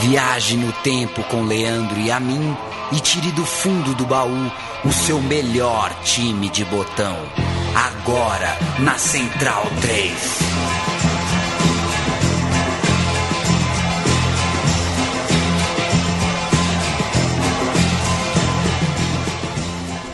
Viaje no tempo com Leandro e a mim e tire do fundo do baú o seu melhor time de botão. Agora na Central 3.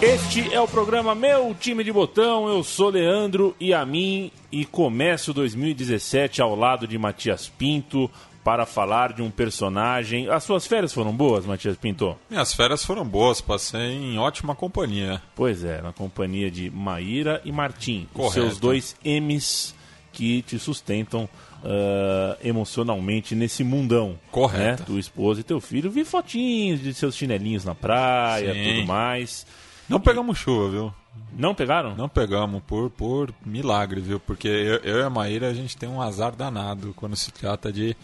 Este é o programa Meu Time de Botão. Eu sou Leandro e a mim e começo 2017 ao lado de Matias Pinto para falar de um personagem. As suas férias foram boas, Matias Pinto? Minhas férias foram boas, passei em ótima companhia. Pois é, na companhia de Maíra e Martim, os Correto. seus dois M's que te sustentam ah, emocionalmente nesse mundão. Correto. Né? Tu esposa e teu filho. Vi fotinhos de seus chinelinhos na praia, Sim. tudo mais. Não pegamos chuva, viu? Não pegaram? Não pegamos, por, por milagre, viu? Porque eu, eu e a Maíra, a gente tem um azar danado quando se trata de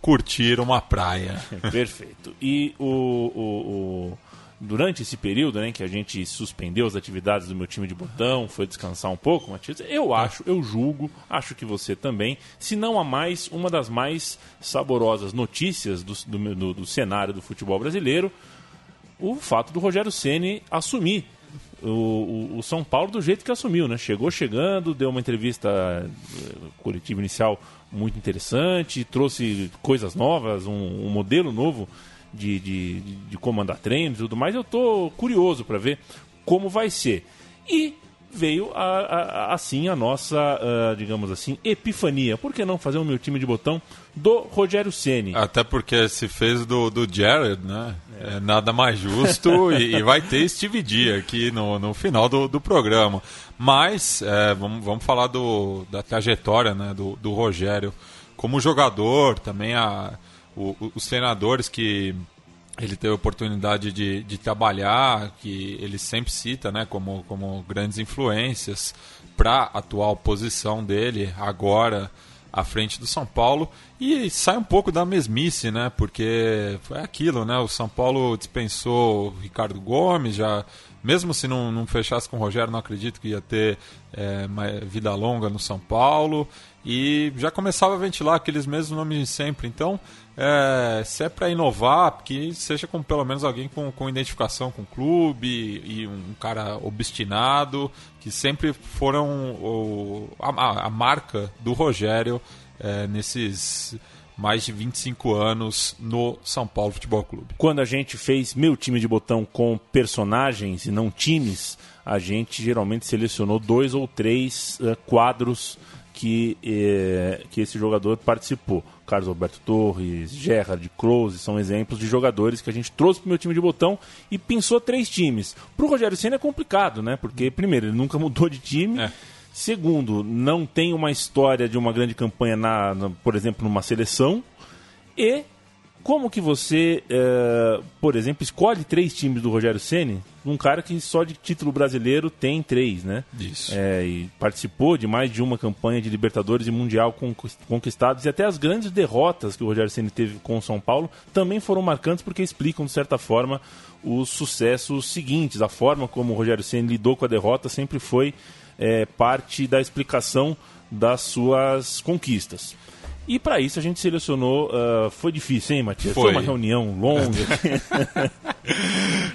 curtir uma praia. Perfeito. E o, o- o- durante esse período né, que a gente suspendeu as atividades do meu time de botão, foi descansar um pouco, Matias, eu acho, eu julgo, acho que você também, se não a mais, uma das mais saborosas notícias do, do, do- do cenário do futebol brasileiro, o fato do Rogério Ceni assumir o, o- São Paulo do jeito que assumiu, né? Chegou chegando, deu uma entrevista eh, coletiva inicial muito interessante, trouxe coisas novas, um, um modelo novo de, de, de comandar treinos e tudo mais. Eu tô curioso para ver como vai ser. E veio a- a- assim a nossa, ah, digamos assim, epifania. Por que não fazer o meu time de botão do Rogério Ceni? Até porque se fez do, do Jared, né? É nada mais justo e, e vai ter Steve D aqui no, no final do, do programa. Mas é, vamos, vamos falar do, da trajetória né, do, do Rogério como jogador, também a, o- os treinadores que ele teve a oportunidade de, de trabalhar, que ele sempre cita né, como, como grandes influências para a atual posição dele agora à frente do São Paulo e sai um pouco da mesmice, né? Porque foi aquilo, né? O São Paulo dispensou o Ricardo Gomes, já mesmo se não, não fechasse com o Rogério, não acredito que ia ter é, vida longa no São Paulo e já começava a ventilar aqueles mesmos nomes de sempre. Então, é, se é para inovar, que seja com pelo menos alguém com, com identificação com o clube e um cara obstinado, que sempre foram o- a, a- marca do Rogério é, nesses mais de 25 anos no São Paulo Futebol Clube. quando a gente fez meu time de botão com personagens e não times, a gente geralmente selecionou dois ou três eh, quadros que, eh, que esse jogador participou. Carlos Alberto Torres, Gerrard, Close são exemplos de jogadores que a gente trouxe para o meu time de botão e pensou três times. Para o Rogério Senna é complicado, né? Porque, primeiro, ele nunca mudou de time. É. Segundo, não tem uma história de uma grande campanha, na, na- por exemplo, numa seleção. E como que você, eh, por exemplo, escolhe três times do Rogério Ceni, um cara que só de título brasileiro tem três, né? Isso. É, e participou de mais de uma campanha de Libertadores e Mundial conquist- conquistados e até as grandes derrotas que o Rogério Ceni teve com o São Paulo também foram marcantes porque explicam de certa forma os sucessos seguintes. A forma como o Rogério Ceni lidou com a derrota sempre foi eh, parte da explicação das suas conquistas. E para isso a gente selecionou. ah, foi difícil, hein, Matias? Foi. uma reunião longa.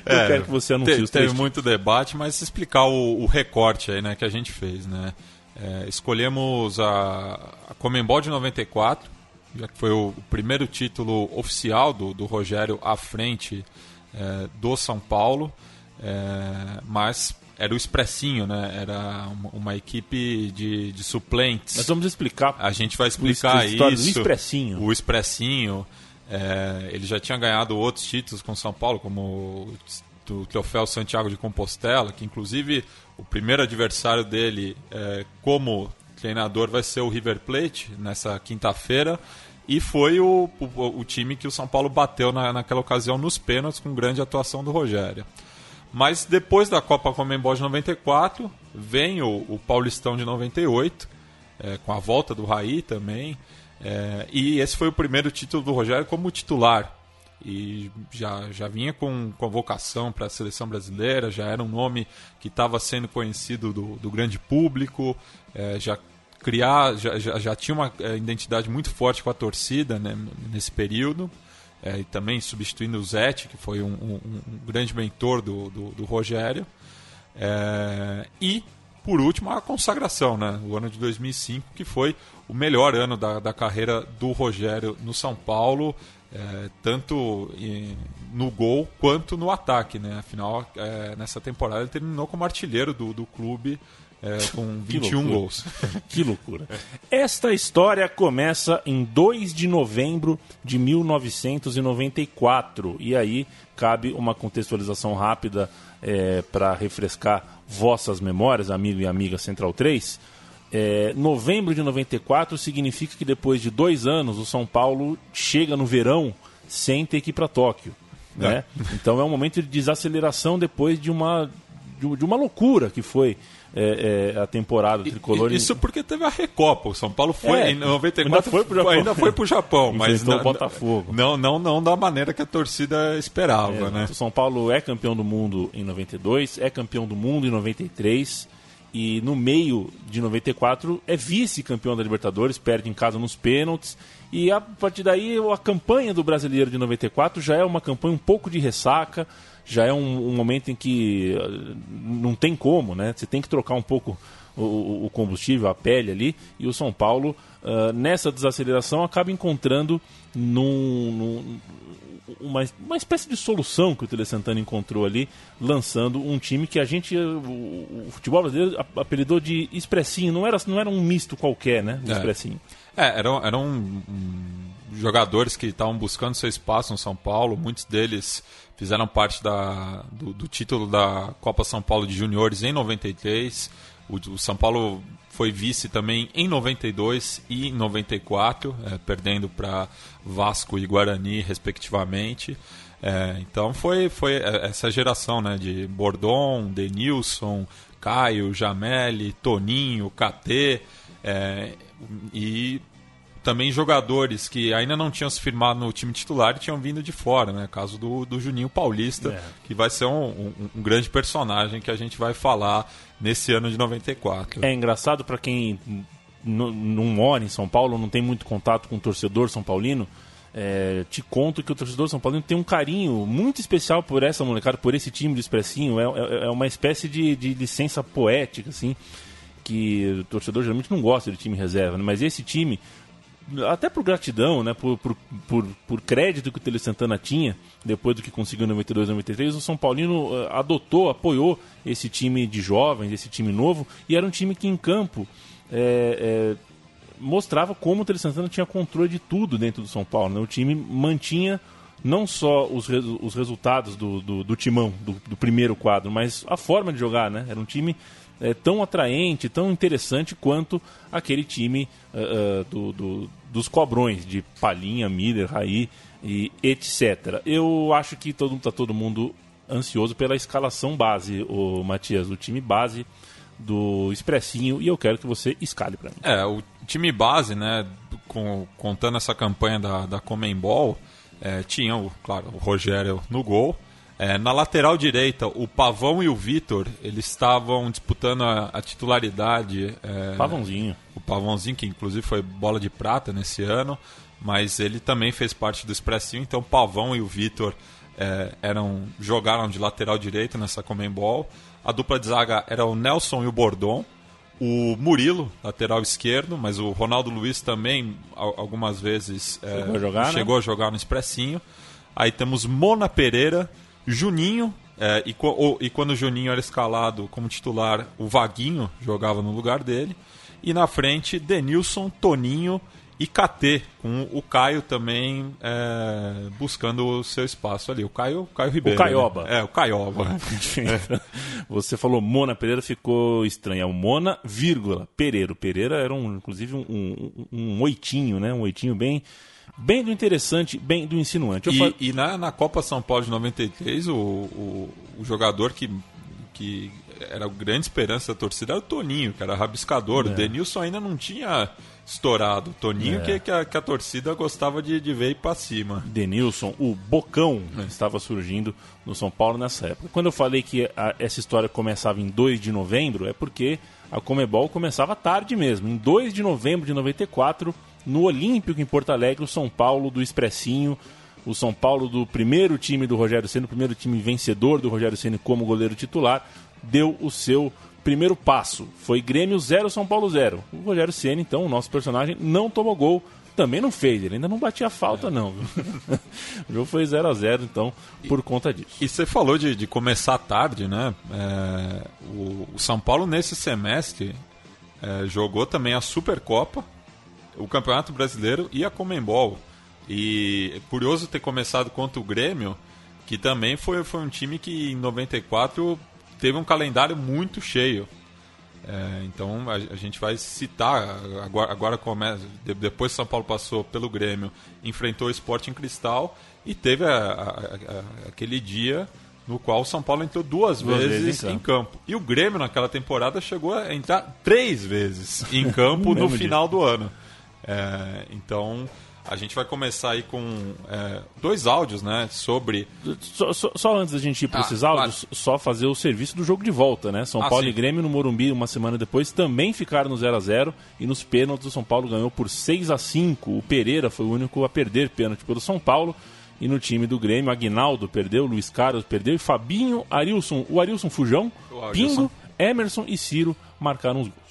Eu É, quero que você anuncie te- os Teve muito debate, mas explicar o, o recorte aí, né, que a gente fez, né? É, escolhemos a, a Comembol de 94, já que foi o, o primeiro título oficial do, do Rogério à frente é, do São Paulo, é, mas era o Expressinho, né? Era uma, uma equipe de, de suplentes. Nós vamos explicar. A gente vai explicar do isso. Expressinho. O Expressinho. é, ele já tinha ganhado outros títulos com São Paulo, como o troféu Santiago de Compostela, que inclusive o primeiro adversário dele é, como treinador vai ser o River Plate nessa quinta-feira. E foi o, o, o time que o São Paulo bateu na, naquela ocasião nos pênaltis com grande atuação do Rogério. Mas depois da Copa Comembol de 94, vem o, o Paulistão de 98, é, com a volta do Raí também. é, e esse foi o primeiro título do Rogério como titular. E já, já vinha com convocação para a seleção brasileira, já era um nome que estava sendo conhecido do, do grande público, é, já criar já, já, já tinha uma é, identidade muito forte com a torcida né, nesse período. É, e também substituindo o Zete, que foi um, um, um grande mentor do, do, do Rogério. É, e, por último, a consagração, né? o ano de 2005, que foi o melhor ano da, da carreira do Rogério no São Paulo, é, tanto em, no gol quanto no ataque. Né? Afinal, é, nessa temporada ele terminou como artilheiro do, do clube é, com 21 gols. que loucura. Esta história começa em 2 de novembro de 1994. E aí cabe uma contextualização rápida é, para refrescar vossas memórias, amigo e amiga Central 3. É, novembro de 94 significa que depois de dois anos o São Paulo chega no verão sem ter que ir para Tóquio. Né? É. Então é um momento de desaceleração depois de uma, de uma loucura que foi é, é, a temporada tricolor. Isso porque teve a Recopa. O São Paulo foi é, em 94 ainda foi pro Japão, ainda foi pro Japão mas não, Botafogo. Não, não, não da maneira que a torcida esperava, é, né? O São Paulo é campeão do mundo em 92, é campeão do mundo em 93 e no meio de 94 é vice-campeão da Libertadores, perde em casa nos pênaltis. E a partir daí a campanha do brasileiro de 94 já é uma campanha um pouco de ressaca já é um, um momento em que uh, não tem como, né? Você tem que trocar um pouco o, o combustível, a pele ali, e o São Paulo, uh, nessa desaceleração, acaba encontrando num, num, uma, uma espécie de solução que o Tele Santana encontrou ali, lançando um time que a gente, o, o futebol brasileiro apelidou de expressinho, não era, não era um misto qualquer, né? De é. expressinho. É, eram, eram um, jogadores que estavam buscando seu espaço no São Paulo, muitos deles fizeram parte da, do, do, título da Copa São Paulo de Juniores em 93. O, o, São Paulo foi vice também em 92 e em 94, é, perdendo para Vasco e Guarani, respectivamente. É, então foi, foi essa geração né, de Bordon, Denilson, Caio, Jameli, Toninho, KT. É, e também jogadores que ainda não tinham se firmado no time titular e tinham vindo de fora, né? Caso do, do Juninho Paulista, é. que vai ser um, um, um, grande personagem que a gente vai falar nesse ano de 94. É engraçado para quem não mora em São Paulo, não tem muito contato com o torcedor são paulino. É, te conto que o torcedor São Paulino tem um carinho muito especial por essa molecada, por esse time do Expressinho. É, é, é uma espécie de, de licença poética, assim, que o torcedor geralmente não gosta de time reserva, né? mas esse time até por gratidão, né, por, por, por, por, crédito que o Tele Santana tinha, depois do que conseguiu em 92 93, o São Paulino uh, adotou, apoiou esse time de jovens, esse time novo, e era um time que em campo é, é, mostrava como o Tele Santana tinha controle de tudo dentro do São Paulo. Né? O time mantinha não só os, os resultados do, do, do timão, do, do, primeiro quadro, mas a forma de jogar, né? Era um time é, tão atraente, tão interessante quanto aquele time uh, do, do, dos cobrões, de Palinha, Miller, Raí e etc. Eu acho que todo, tá todo mundo ansioso pela escalação base, o Matias, o time base do Expressinho, e eu quero que você escale para mim. É, o time base, né, com, contando essa campanha da, da Comembol, é, tinha, o, claro, o Rogério no gol, é, na lateral direita, o Pavão e o Vitor, eles estavam disputando a, a titularidade. É, Pavãozinho. O Pavãozinho, que inclusive foi bola de prata nesse ano, mas ele também fez parte do Expressinho, então o Pavão e o Vitor é, eram, jogaram de lateral direito nessa Comembol. A dupla de zaga era o Nelson e o Bordon. O Murilo, lateral esquerdo, mas o Ronaldo Luiz também algumas vezes é, chegou, a jogar, chegou né? a jogar no Expressinho. Aí temos Mona Pereira, Juninho, é, e, e, quando o Juninho era escalado como titular, o Vaguinho jogava no lugar dele. E na frente, Denilson, Toninho e KT, com o Caio também é, buscando o seu espaço ali. O Caio, Caio Ribeiro. O Caioba. Né? É, o Caioba. Você falou Mona Pereira, ficou estranho. É o Mona, vírgula, Pereira. O Pereira era, um, inclusive, um, um, um oitinho, né? Um oitinho bem bem do interessante, bem do insinuante. E, fal... e na, na, Copa São Paulo de 93, o, o, o, jogador que, que era a grande esperança da torcida era o Toninho, que era rabiscador. É. O Denilson ainda não tinha estourado. O Toninho é. que, que, a, que, a, torcida gostava de, de ver ir para cima. Denilson, o Bocão, é. estava surgindo no São Paulo nessa época. Quando eu falei que a, essa história começava em 2 de novembro, é porque a Comebol começava tarde mesmo. Em 2 de novembro de 94 no Olímpico em Porto Alegre, o São Paulo do Expressinho O São Paulo do primeiro time do Rogério Ceni, o primeiro time vencedor do Rogério Ceni como goleiro titular, deu o seu primeiro passo. Foi Grêmio 0, São Paulo 0. O Rogério Ceni, então, o nosso personagem, não tomou gol também não fez, ele ainda não batia falta, não. o jogo foi 0 a 0 então, por conta disso. E você falou de, de começar tarde, né? É, o, o, São Paulo, nesse semestre, é, jogou também a Supercopa, o Campeonato Brasileiro e a Comembol. E é curioso ter começado contra o Grêmio, que também foi, foi um time que em 94 teve um calendário muito cheio. É, então a, a, gente vai citar agora, agora começa depois São Paulo passou pelo Grêmio, enfrentou o Sporting Cristal e teve a, a, aquele dia no qual o São Paulo entrou duas, duas vezes, vezes em, campo. em, campo. E o Grêmio naquela temporada chegou a entrar três vezes em campo no final dia. do ano. É, então a gente vai começar aí com é, dois áudios, né? Sobre. Só, só, só antes da gente ir para ah, esses áudios, claro. só fazer o serviço do jogo de volta, né? São ah, Paulo sim. e Grêmio no Morumbi, uma semana depois, também ficaram no 0 a 0 e nos pênaltis o São Paulo ganhou por 6 a 5 O Pereira foi o único a perder pênalti pelo São Paulo. E no time do Grêmio, Aguinaldo perdeu, Luiz Carlos perdeu, e Fabinho, Arilson, o Arilson Fujão, o Pingo, Emerson e Ciro marcaram os gols.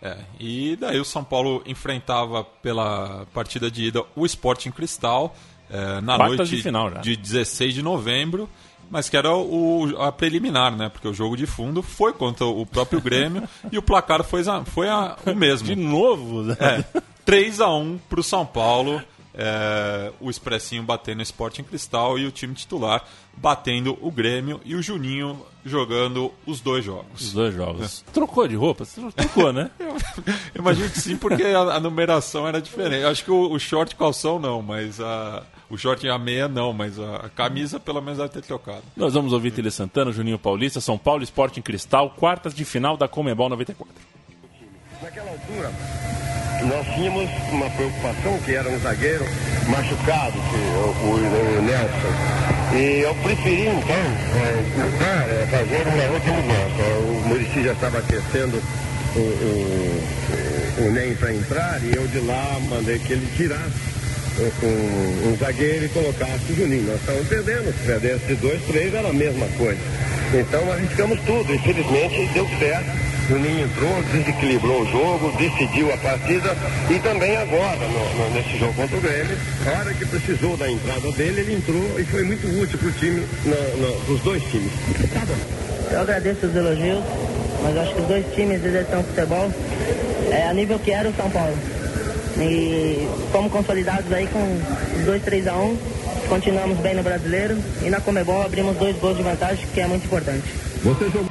É, e daí o São Paulo enfrentava pela partida de ida o Sporting Cristal é, na Quartas noite de, final, de 16 de novembro, mas que era o, a preliminar, né? Porque o jogo de fundo foi contra o próprio Grêmio e o placar foi, foi a, o mesmo. De novo? Né? É, 3 a 1 para o São Paulo é, o Expressinho batendo o Sporting Cristal e o time titular batendo o Grêmio e o Juninho jogando os dois jogos. Os dois jogos. É. Trocou de roupa? Trocou, né? eu, imagino que sim, porque a, a, numeração era diferente. Eu acho que o, o short calção não, mas a, o short e a meia não, mas a, a, camisa pelo menos deve ter trocado. Nós vamos ouvir Tele Santana, Juninho Paulista, São Paulo Sporting Cristal, quartas de final da Comebol 94. Naquela altura, nós tínhamos uma preocupação que era um zagueiro machucado, que, o, o, Nelson. E eu preferi então é, é, fazer uma outra mudança. O Murici já estava aquecendo o, o, o NEM para entrar e eu de lá mandei que ele tirasse um, um zagueiro e colocasse o Juninho. Nós estávamos perdendo, se perdesse dois, três era a mesma coisa. Então arriscamos tudo, infelizmente deu certo o Ninho entrou, desequilibrou o jogo, decidiu a partida e também agora, no, no, nesse jogo contra o Grêmio, a hora que precisou da entrada dele, ele entrou e foi muito útil para o time, para os dois times. Eu agradeço os elogios, mas acho que os dois times exercem futebol é a nível que era o São Paulo. E fomos consolidados aí com os dois 3 a 1 continuamos bem no brasileiro e na Comebol abrimos dois gols de vantagem, que é muito importante. Você jogou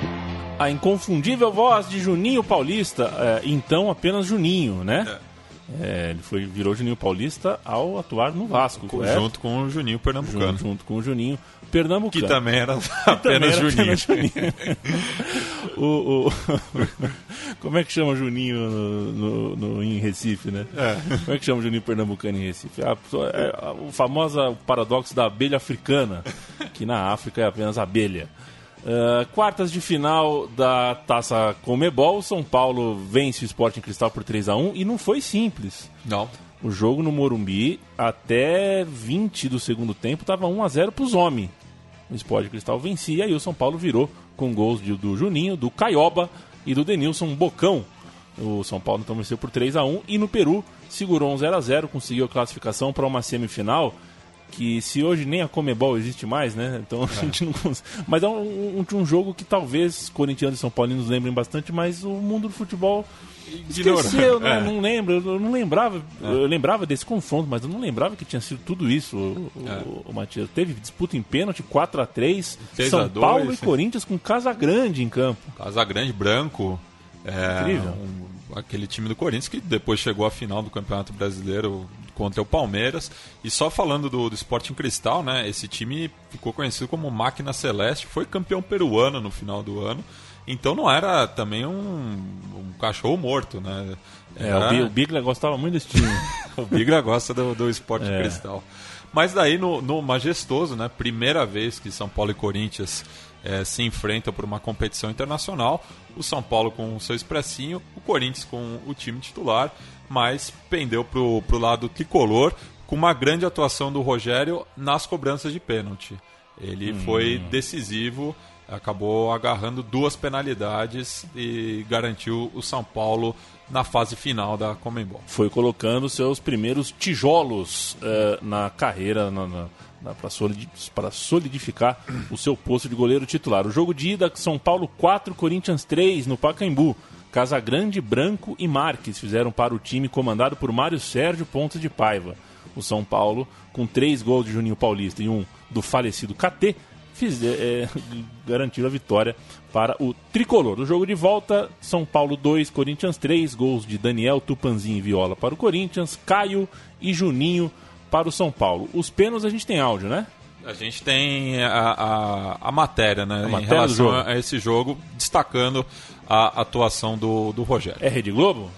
a inconfundível voz de Juninho Paulista, é, então apenas Juninho, né? É. É, ele foi, virou Juninho Paulista ao atuar no Vasco. Com, junto com o Juninho Pernambucano. Junto, junto, com o Juninho Pernambucano. Que também era apenas também era Juninho. Apenas Juninho. o, o como é que chama Juninho no, no, no em Recife, né? É. Como é que chama Juninho Pernambucano em Recife? A, é, o famoso paradoxo da abelha africana, que na África é apenas abelha. Uh, quartas de final da Taça Comebol, São Paulo vence o Sporting Cristal por 3 a 1 e não foi simples. Não. O jogo no Morumbi, até 20 do segundo tempo, estava 1 a 0 para os homens. O Sporting Cristal vencia e o São Paulo virou com gols de, do Juninho, do Caioba e do Denilson Bocão. O São Paulo então venceu por 3 a 1 e no Peru segurou um 0 a 0 conseguiu a classificação para uma semifinal que se hoje nem a Comebol existe mais, né? Então a é. gente não consegue. Mas é um, um, um, jogo que talvez corintianos e São Paulinos lembrem bastante, mas o mundo do futebol esqueceu, não, é. não lembro, eu não lembrava, é. eu lembrava desse confronto, mas eu não lembrava que tinha sido tudo isso, o, é. o, o Matias. Teve disputa em pênalti, 4 a 3 São Paulo e Corinthians com Casa Grande em campo. Casa Grande branco. É, Incrível. Um, aquele time do Corinthians que depois chegou à final do Campeonato Brasileiro contra o Palmeiras. E só falando do, do Sporting Cristal, né? Esse time ficou conhecido como Máquina Celeste, foi campeão peruano no final do ano. Então não era também um, um cachorro morto, né? Era... É, o Bigla gostava muito desse time. o Bigla gosta do, do Sporting é. Cristal. Mas daí no, no majestoso, né? Primeira vez que São Paulo e Corinthians é, se enfrentam por uma competição internacional. O São Paulo com o seu expressinho, o Corinthians com o time titular mas pendeu pro, pro lado tricolor com uma grande atuação do Rogério nas cobranças de pênalti. Ele Hum. foi decisivo, acabou agarrando duas penalidades e garantiu o São Paulo na fase final da Comembol. Foi colocando seus primeiros tijolos eh, na carreira na, na, solidi- para solidificar o seu posto de goleiro titular. O jogo de ida, São Paulo 4, Corinthians 3 no Pacaembu. Casagrande, Branco e Marques fizeram para o time comandado por Mário Sérgio Pontes de Paiva. O São Paulo, com três gols de Juninho Paulista e um do falecido KT, fiz, eh, garantiram a vitória para o tricolor. No jogo de volta, São Paulo 2, Corinthians 3, gols de Daniel Tupanzinho e Viola para o Corinthians, Caio e Juninho para o São Paulo. Os pênaltis a gente tem áudio, né? A gente tem a, a, a matéria, né, em matéria do relação jogo. a esse jogo, destacando a atuação do, do Rogério. É Rede Globo?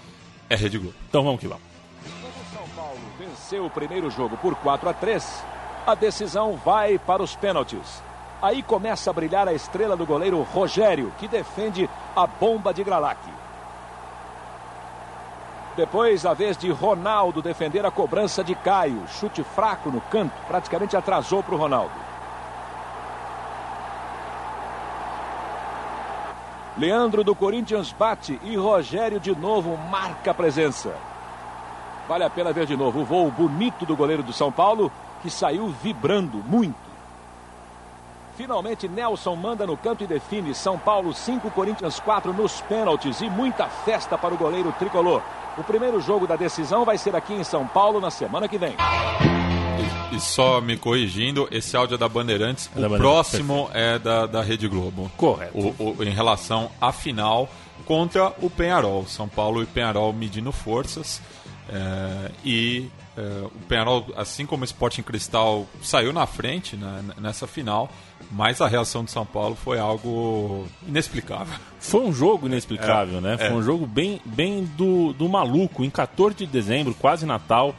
É Rede Globo. Então vamos que vamos. O São Paulo venceu o primeiro jogo por 4 a 3. A decisão vai para os pênaltis. Aí começa a brilhar a estrela do goleiro Rogério, que defende a bomba de Gralac. Depois, a vez de Ronaldo defender a cobrança de Caio. Chute fraco no canto, praticamente atrasou para o Ronaldo. Leandro do Corinthians bate e Rogério de novo marca a presença. Vale a pena ver de novo o voo bonito do goleiro do São Paulo, que saiu vibrando muito. Finalmente, Nelson manda no canto e define. São Paulo 5, Corinthians 4 nos pênaltis e muita festa para o goleiro tricolor. O primeiro jogo da decisão vai ser aqui em São Paulo na semana que vem. E, e só me corrigindo, esse áudio é da Bandeirantes, da o Bandeirantes, próximo é da, da Rede Globo. Correto. O, o- em relação à final contra o Penharol. São Paulo e Penharol medindo forças. é, e é, o Penharol, assim como o Sporting Cristal, saiu na frente né, nessa final, mas a reação de São Paulo foi algo inexplicável. Foi um jogo inexplicável, né? Foi é. um jogo bem, bem do, do maluco. Em 14 de dezembro, quase Natal,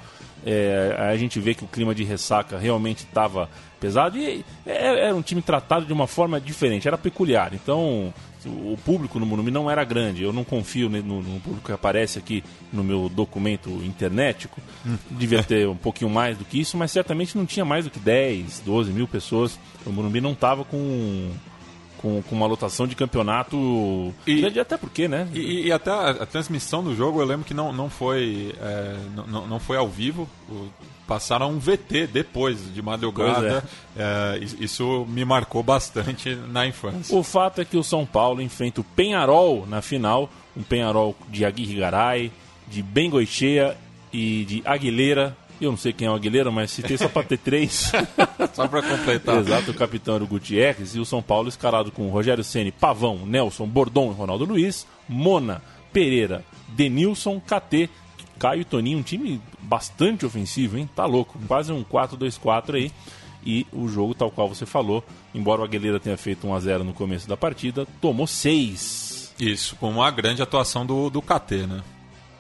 é, a gente vê que o clima de ressaca realmente estava pesado e é- era um time tratado de uma forma diferente, era peculiar. Então, o público no Morumbi não era grande. Eu não confio no, no público que aparece aqui no meu documento internetico. Devia ter um pouquinho mais do que isso, mas certamente não tinha mais do que 10, 12 mil pessoas. O Morumbi não estava com com, com uma lotação de campeonato E- grande, até porque, né? E, e até a, a transmissão do jogo, eu lembro que não, não, foi, é, não, não foi ao vivo. O- passaram um VT depois, de madrugada. É, is- isso me marcou bastante na infância. O fato é que o São Paulo enfrenta o Penharol na final, um Penharol de Aguirre Garay, de Bengoicheia e de Aguilera. Eu não sei quem é o Aguilera, mas citei só para ter três. Só para completar. Exato, o capitão era o Gutierrez e o São Paulo escalado com Rogério Ceni, Pavão, Nelson, Bordon e Ronaldo Luiz, Mona, Pereira, Denilson, KT, Caio e Toninho, um time bastante ofensivo, hein? Tá louco, quase um 4-2-4 aí. E o jogo, tal qual você falou, embora o Aguilera tenha feito 1x0 no começo da partida, tomou 6. Isso, com uma grande atuação do, do KT, né?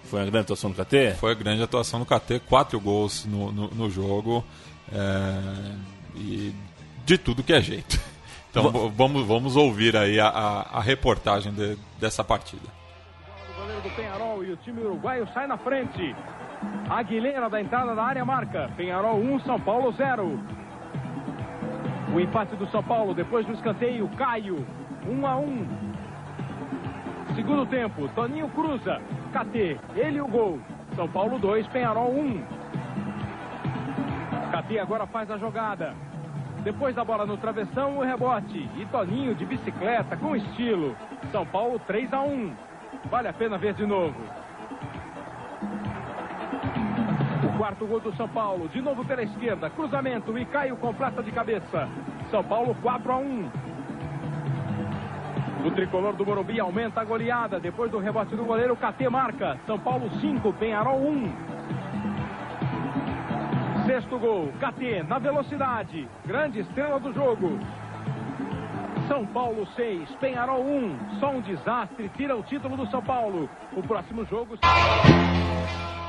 Foi uma grande atuação do KT? Foi a grande atuação do KT, quatro gols no, no, no jogo. é, e de tudo que é jeito. Então vamos, vamos ouvir aí a, a, a reportagem de- dessa partida. Goleiro do Penharol e o time uruguaio sai na frente. Aguilera da entrada da área marca. Penharol 1, São Paulo 0. O empate do São Paulo depois do escanteio. Caio 1 a 1. Segundo tempo, Toninho cruza. KT, ele o gol. São Paulo 2, Penharol 1. KT agora faz a jogada. Depois da bola no travessão, o rebote. E Toninho de bicicleta com estilo. São Paulo 3 a 1. Vale a pena ver de novo. O quarto gol do São Paulo, de novo pela esquerda, cruzamento e Caio completa de cabeça. São Paulo 4 a 1. O tricolor do Morumbi aumenta a goleada. Depois do rebote do goleiro, KT marca. São Paulo 5, Penharol 1. Sexto gol, KT na velocidade. Grande estrela do jogo. São Paulo 6, Penharol 1. Só um desastre tira o título do São Paulo. O próximo jogo.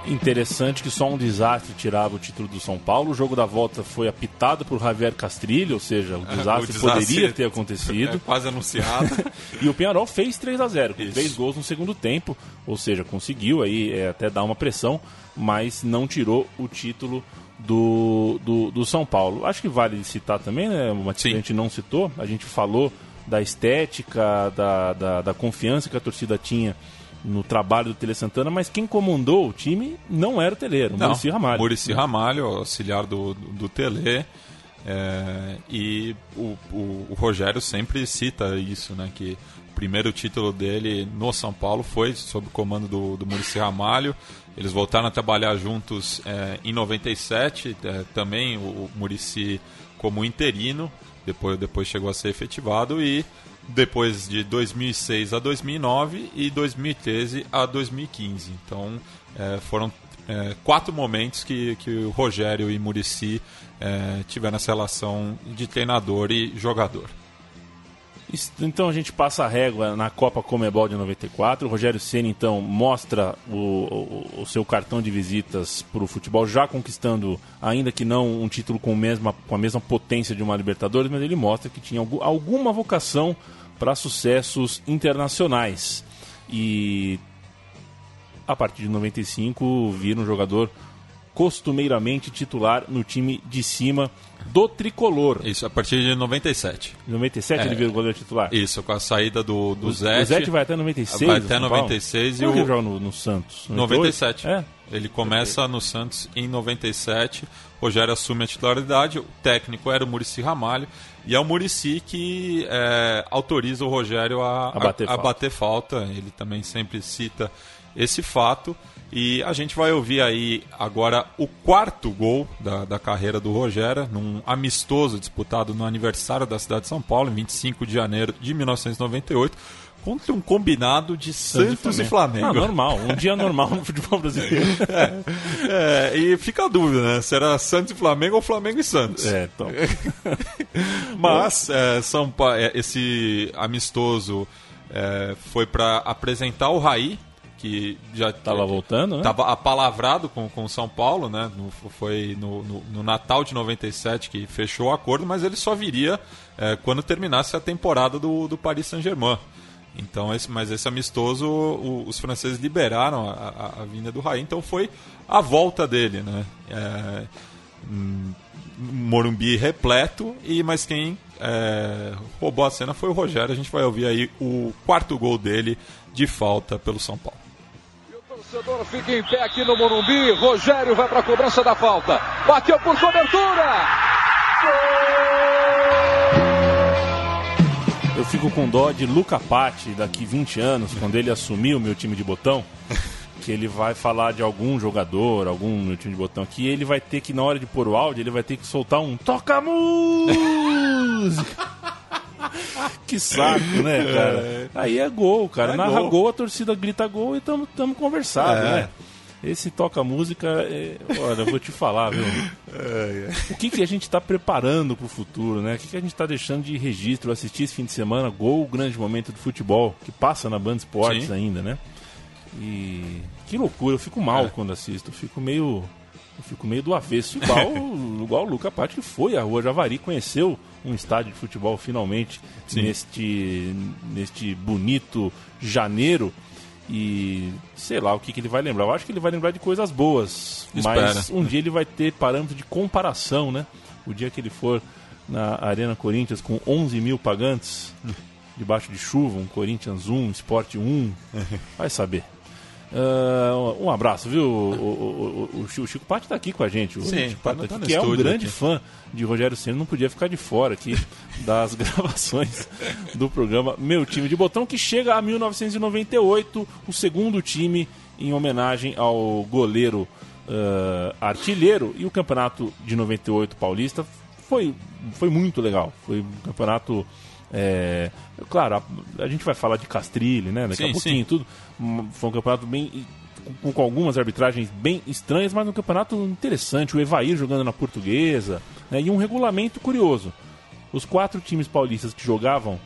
Interessante que só um desastre tirava o título do São Paulo. O jogo da volta foi apitado por Javier Castrilho, ou seja, o desastre, o desastre poderia ter acontecido. É quase anunciado. e o Penharol fez 3 a 0 com Isso. três gols no segundo tempo, ou seja, conseguiu aí é, até dar uma pressão, mas não tirou o título do, do, do São Paulo. Acho que vale citar também, né, uma que a gente não citou, a gente falou da estética, da, da, da confiança que a torcida tinha no trabalho do Tele Santana, mas quem comandou o time não era o Teleiro, o Não, Muricy Ramalho. Muricy Ramalho, auxiliar do, do, do Tele. é, e o, o, o Rogério sempre cita isso, né? Que o primeiro título dele no São Paulo foi sob o comando do, do Muricy Ramalho. Eles voltaram a trabalhar juntos é, em 97, é, também o, o Muricy como interino, depois, depois chegou a ser efetivado e depois de 2006 a 2009 e 2013 a 2015. Então é, foram é, quatro momentos que, que o Rogério e Murici é, tiveram essa relação de treinador e jogador. Então a gente passa a régua na Copa Comebol de 94. O Rogério Ceni então mostra o, o- o seu cartão de visitas para o futebol, já conquistando, ainda que não um título com, mesma, com a mesma potência de uma Libertadores, mas ele mostra que tinha algu- alguma vocação para sucessos internacionais. E a partir de 95 vira um jogador costumeiramente titular no time de cima do tricolor. Isso, a partir de 97. Em 97 É. ele vira o goleiro titular. Isso, com a saída do, do O Zete. Zete vai até 96. Vai até São Paulo? 96 e que o- ele no, no Santos? 97. É. Ele começa no Santos em 97. Rogério assume a titularidade. O técnico era o Murici Ramalho. E é o Murici que é, autoriza o Rogério a, A bater falta. bater falta. Ele também sempre cita esse fato. E a gente vai ouvir aí agora o quarto gol da, da carreira do Rogério, num amistoso disputado no aniversário da cidade de São Paulo, em 25 de janeiro de 1998, contra um combinado de Santos e Flamengo. Ah, normal. Um dia normal no futebol brasileiro. É, e fica a dúvida, né? Se era Santos e Flamengo ou Flamengo e Santos. É, então. Mas é, São Pa- é, esse amistoso é, foi para apresentar o Raí, que já Tava voltando, né? Estava apalavrado com com o São Paulo, né? No- foi no, no- no Natal de 97 que fechou o acordo, mas ele só viria é, quando terminasse a temporada do, do Paris Saint-Germain. Então, esse, mas esse amistoso, o- os franceses liberaram a, a- a vinda do Raí, então foi a volta dele, né? É, hum, Morumbi repleto, e mas quem é, roubou a cena foi o Rogério. A gente vai ouvir aí o quarto gol dele de falta pelo São Paulo. Torcedor fica em pé aqui no Morumbi. Rogério vai para a cobrança da falta. Bateu por cobertura. Eu fico com dó de Luca Patti daqui 20 anos, quando ele assumir o meu time de botão, que ele vai falar de algum jogador, algum meu time de botão, que ele vai ter que, na hora de pôr o áudio, ele vai ter que soltar um Toca música! que saco, né, cara? Aí é gol, cara. É Narra gol. gol. a torcida grita gol e tamo, tamo conversado, É. né? Esse toca música, é... olha, eu vou te falar, viu? O que, que a gente está preparando para o futuro, né? O que, que a gente está deixando de registro? Eu assisti esse fim de semana Gol, grande momento do futebol, que passa na Band Esportes ainda, né? E que loucura, eu fico mal quando assisto, eu fico meio. Eu fico meio do avesso, igual, igual o Luca Patti que foi à Rua Javari, conheceu um estádio de futebol finalmente neste, neste bonito janeiro. E sei lá o que, que ele vai lembrar. Eu acho que ele vai lembrar de coisas boas. Mas Espera. um dia ele vai ter parâmetro de comparação, né? O dia que ele for na Arena Corinthians com 11 mil pagantes, debaixo de chuva, um Corinthians 1, Sport 1, vai saber. Ah, um abraço, viu? O, o, o, o Chico- Patti está aqui com a gente. O Sim, Chico Patti tá tá aqui, que é um grande aqui. fã de Rogério Senna, não podia ficar de fora aqui das gravações do programa Meu Time de Botão, que chega a 1998, o segundo time em homenagem ao goleiro ah, artilheiro. E o campeonato de 98 paulista foi, foi muito legal. Foi um campeonato. É, claro, a, a gente vai falar de Castrilli, né? Daqui a Sim, pouquinho, sim. tudo. Hum, Foi um campeonato bem. Com, com algumas arbitragens bem estranhas, mas um campeonato interessante. O Evair jogando na portuguesa. né, e um regulamento curioso. Os quatro times paulistas que jogavam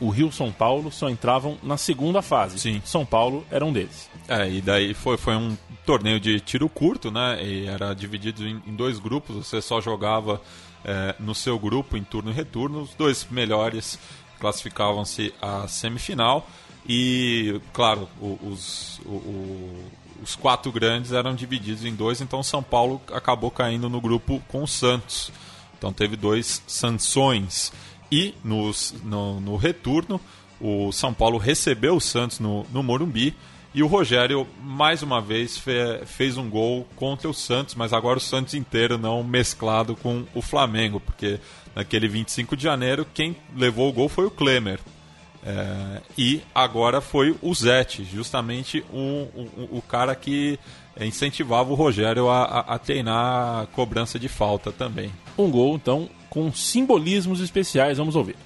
o Rio São Paulo só entravam na segunda fase. Sim. São Paulo era um deles. É, e daí foi, foi um torneio de tiro curto, né? E era dividido em, em dois grupos, você só jogava é, no seu grupo em turno e retorno. Os dois melhores classificavam-se à semifinal. E, claro, os, os quatro grandes eram divididos em dois, então São Paulo acabou caindo no grupo com o Santos. Então teve dois sanções. E nos, no, no retorno, o São Paulo recebeu o Santos no, no Morumbi. E o Rogério, mais uma vez, fe, fez um gol contra o Santos, mas agora o Santos inteiro, não mesclado com o Flamengo, porque naquele 25 de janeiro, quem levou o gol foi o Klemer. É, e agora foi o Zete, justamente o, o, o cara que incentivava o Rogério a, a, a treinar a cobrança de falta também. Um gol, então, com simbolismos especiais, vamos ouvir.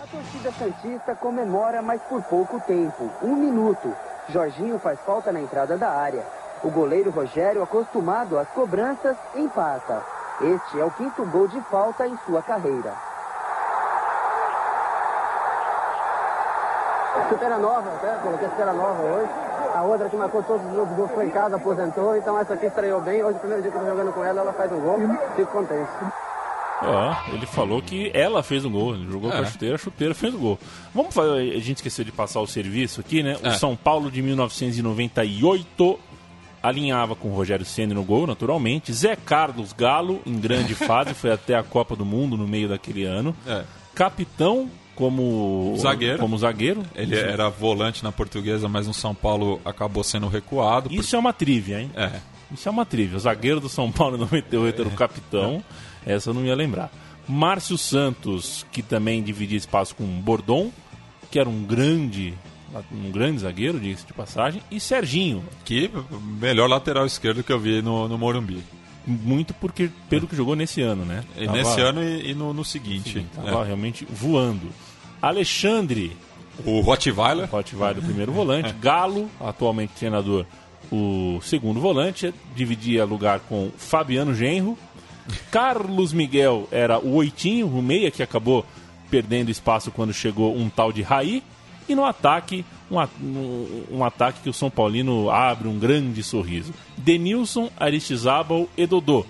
A torcida Santista comemora, mas por pouco tempo um minuto. Jorginho faz falta na entrada da área. O goleiro Rogério, acostumado às cobranças, empata. Este é o quinto gol de falta em sua carreira. Chuteira nova, até, coloquei chuteira nova hoje. A outra que marcou todos os gols foi em casa, aposentou, então essa aqui estreou bem. Hoje, primeiro dia que eu tô jogando com ela, ela faz um gol. Fico contente. Ele falou que ela fez um gol, ele jogou é. com a é. chuteira, a chuteira fez o um gol. Vamos fazer, a gente esqueceu de passar o serviço aqui, né? O é. São Paulo de 1998 alinhava com o Rogério Senna no gol, naturalmente. Zé Carlos Galo, em grande fase, foi até a Copa do Mundo no meio daquele ano. É. Capitão como zagueiro. Como zagueiro. Ele era volante na portuguesa, mas no São Paulo acabou sendo recuado. Isso por... é uma trivia, hein? É. Isso é uma trivia. O zagueiro do São Paulo 98 era o capitão. Essa eu não ia lembrar. Márcio Santos, que também dividia espaço com Bordon, que era um grande um grande zagueiro, de passagem, e Serginho. Que melhor lateral esquerdo que eu vi no, no Morumbi. Muito porque pelo que jogou nesse ano, né? E tava, nesse ano e, e no, no, seguinte. Estava é. realmente voando. Alexandre. O Rottweiler. Rottweiler, primeiro volante. Galo, atualmente treinador, o segundo volante. Dividia lugar com Fabiano Genro. Carlos Miguel era o oitinho, o meia, que acabou perdendo espaço quando chegou um tal de Raí. E no ataque, um, um, um, ataque que o São Paulino abre um grande sorriso. Denilson, Aristizábal e Dodô.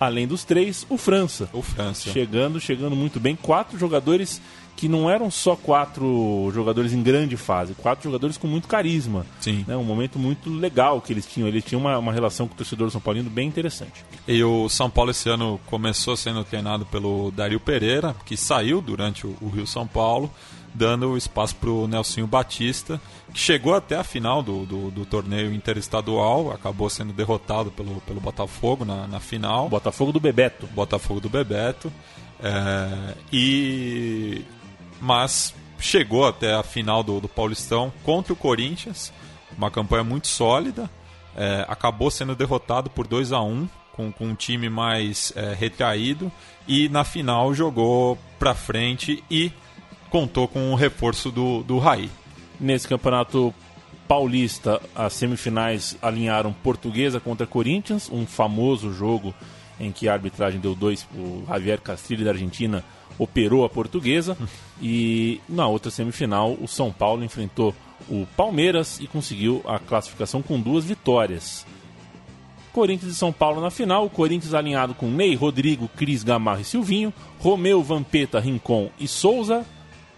Além dos três, o França. O França. Chegando, chegando muito bem. Quatro jogadores que não eram só quatro jogadores em grande fase, quatro jogadores com muito carisma. Sim. Né? Um momento muito legal que eles tinham. Eles tinham uma, uma relação com o torcedor São Paulino bem interessante. E o São Paulo esse ano começou sendo treinado pelo Dario Pereira, que saiu durante o, o Rio São Paulo dando espaço para o Nelsinho Batista, que chegou até a final do, do, do, torneio interestadual, acabou sendo derrotado pelo, pelo Botafogo na, na final. Botafogo do Bebeto. Botafogo do Bebeto. É, e mas chegou até a final do, do Paulistão contra o Corinthians, uma campanha muito sólida. É, acabou sendo derrotado por 2 a 1 com, com um time mais é, retraído e na final jogou para frente e contou com o reforço do, do Raí. Nesse campeonato paulista, as semifinais alinharam Portuguesa contra Corinthians, um famoso jogo em que a arbitragem deu dois, o Javier Castilho da Argentina operou a portuguesa. e na outra semifinal, o São Paulo enfrentou o Palmeiras e conseguiu a classificação com duas vitórias. Corinthians e São Paulo na final, o Corinthians alinhado com Ney, Rodrigo, Cris, Gamarra e Silvinho, Romeu, Vampeta, Rincon e Souza,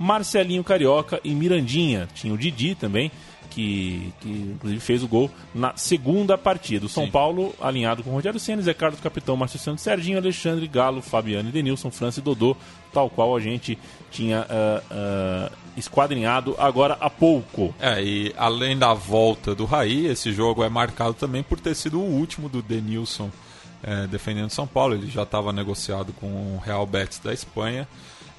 Marcelinho Carioca e Mirandinha. Tinha o Didi também, que, que inclusive fez o gol na segunda partida. O São Sim. Paulo alinhado com Rogério Senna, Zé Carlos, capitão, Márcio Santos, Serginho, Alexandre, Galo, Fabiano e Denilson, França e Dodô, tal qual a gente tinha uh, uh, esquadrinhado agora há pouco. É, e além da volta do Raí, esse jogo é marcado também por ter sido o último do Denilson é, defendendo São Paulo. Ele já estava negociado com o Real Betis da Espanha.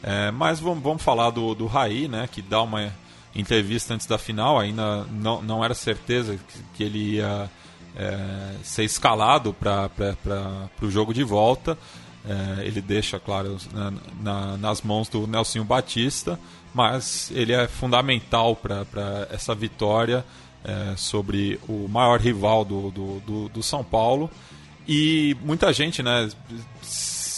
É, mas vamos, vamos falar do, do Raí, né, que dá uma entrevista antes da final, ainda não, não era certeza que, que ele ia é, ser escalado para o jogo de volta. É, ele deixa, claro, na, na, nas mãos do Nelsinho Batista, mas ele é fundamental para essa vitória é, sobre o maior rival do, do, do, do São Paulo. E muita gente né,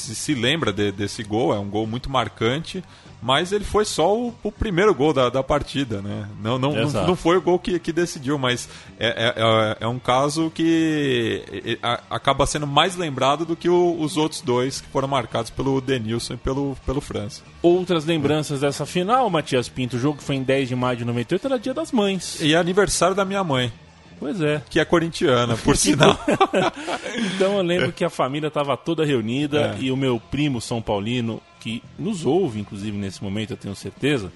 se, se lembra de, desse gol, é um gol muito marcante, mas ele foi só o, o primeiro gol da, da partida, né? Não, não, não, não, foi o gol que, que decidiu, mas é, é, é, é um caso que acaba sendo mais lembrado do que o, os outros dois que foram marcados pelo Denilson e pelo, pelo França. Outras lembranças dessa final, Matias Pinto, o jogo foi em 10 de maio de 98 era dia das mães. E é aniversário da minha mãe. Pois é. Que é corintiana, por sinal. então eu lembro que a família estava toda reunida é. e o meu primo São Paulino, que nos ouve, inclusive, nesse momento, eu tenho certeza,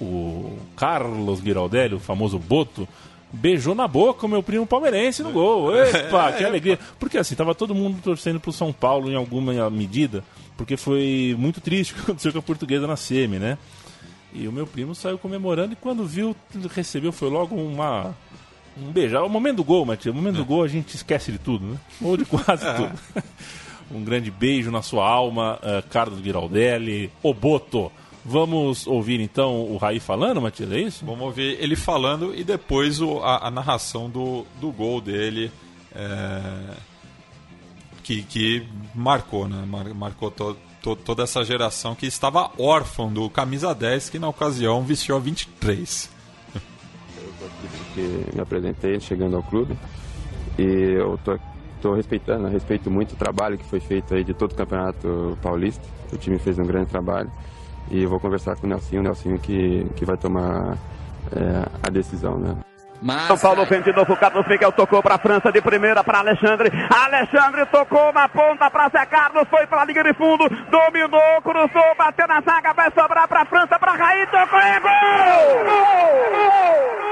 o Carlos Giraldelli, o famoso Boto, beijou na boca o meu primo palmeirense no gol. Epa, que alegria. Porque assim, tava todo mundo torcendo pro São Paulo em alguma medida, porque foi muito triste o que aconteceu com a portuguesa na SEMI, né? E o meu primo saiu comemorando e quando viu, recebeu, foi logo uma um beijo. O momento do gol, Matias. O momento do gol a gente esquece de tudo, né? Ou de quase é. tudo. um grande beijo na sua alma, uh, Carlos Giraldelli, Oboto. Vamos ouvir então o Raí falando, Matias, é isso? Vamos ouvir ele falando e depois o, a, a, narração do, do gol dele, é, que, que marcou, né? Mar, marcou to, to, toda essa geração que estava órfão do camisa 10, que na ocasião vestiu a 23 que me apresentei chegando ao clube. E eu tô, tô respeitando, respeito muito o trabalho que foi feito aí de todo o Campeonato Paulista. O time fez um grande trabalho. E eu vou conversar com o Nelsinho, o Nelsinho que, que vai tomar é, a decisão, né? Mas... São Paulo vem de novo, Carlos Miguel tocou para a França de primeira para Alexandre. Alexandre tocou na ponta para Zé Carlos, foi para a linha de fundo, dominou, cruzou, bateu na zaga, vai sobrar para a França, para Raí, tocou, é gol! gol! gol! camisa 23.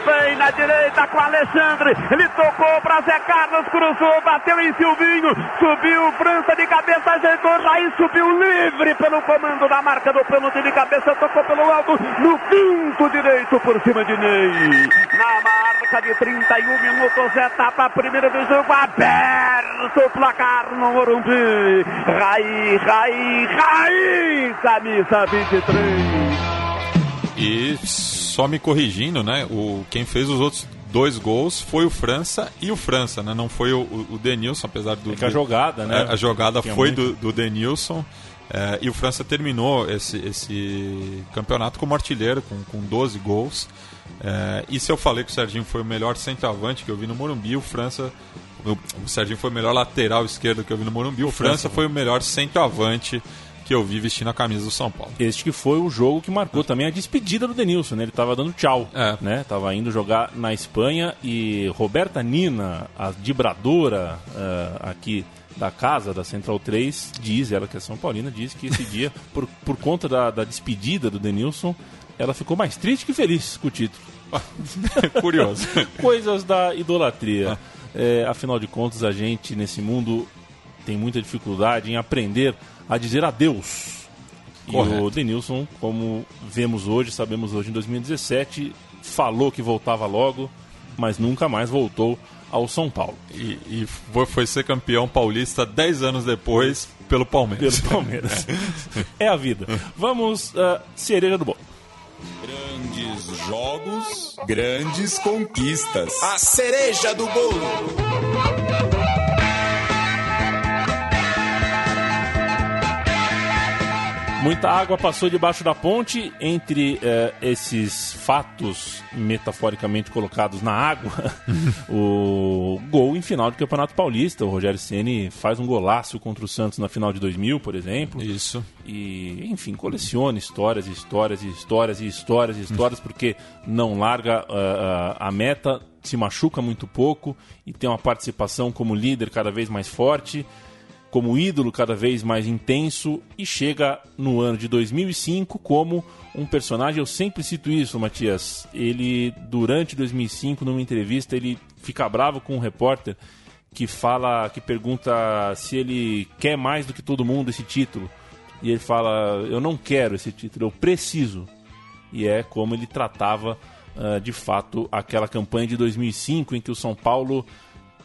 direita com Alexandre, ele tocou para Zé Carlos, cruzou, bateu em Silvinho, subiu França de cabeça, ajeitou, Raiz subiu livre pelo comando da marca do pênalti de cabeça, tocou pelo alto, no quinto direito por cima de Ney. Na marca de 31 minutos, etapa primeira do jogo, aberto o placar no Morumbi. Raí, Raí, Raí, camisa 23. E só me corrigindo, né? O, quem fez os outros dois gols foi o França e o França, né? Não foi o, o Denilson, apesar do. É que a jogada, né? A, a jogada foi muito... do, do Denilson. É, e o França terminou esse, esse campeonato como artilheiro, com, com 12 gols. É, e se eu falei que o Serginho foi o melhor centroavante que eu vi no Morumbi, o França. O, o Serginho foi o melhor lateral esquerdo que eu vi no Morumbi, o, o França, França foi o melhor centroavante que eu vi vestindo a camisa do São Paulo. Este que foi o jogo que marcou também a despedida do Denilson, né? Ele estava dando tchau, é. né? Tava indo jogar na Espanha e Roberta Nina, a dibradora uh, aqui da casa da Central 3, diz, ela que é São Paulina, diz que esse dia, por, por conta da, da despedida do Denilson, ela ficou mais triste que feliz com o título. Curioso. Coisas da idolatria. É, afinal de contas, a gente nesse mundo tem muita dificuldade em aprender a dizer adeus. Correto. E o Denilson, como vemos hoje, sabemos hoje em 2017, falou que voltava logo, mas nunca mais voltou ao São Paulo. E, e foi ser campeão paulista 10 anos depois pelo Palmeiras. Pelo Palmeiras. é a vida. Vamos, uh, cereja do bolo. Grandes jogos, grandes conquistas. A cereja do bolo. Muita água passou debaixo da ponte entre eh, esses fatos metaforicamente colocados na água. o gol em final do Campeonato Paulista. O Rogério Ceni faz um golaço contra o Santos na final de 2000, por exemplo. Isso. E, enfim, coleciona histórias e histórias e histórias e histórias e histórias, porque não larga uh, uh, a meta, se machuca muito pouco e tem uma participação como líder cada vez mais forte como ídolo cada vez mais intenso e chega no ano de 2005 como um personagem. Eu sempre cito isso, Matias. Ele, durante 2005, numa entrevista, ele fica bravo com um repórter que fala, que pergunta se ele quer mais do que todo mundo esse título. E ele fala: Eu não quero esse título, eu preciso. E é como ele tratava uh, de fato, aquela campanha de 2005 em que o São Paulo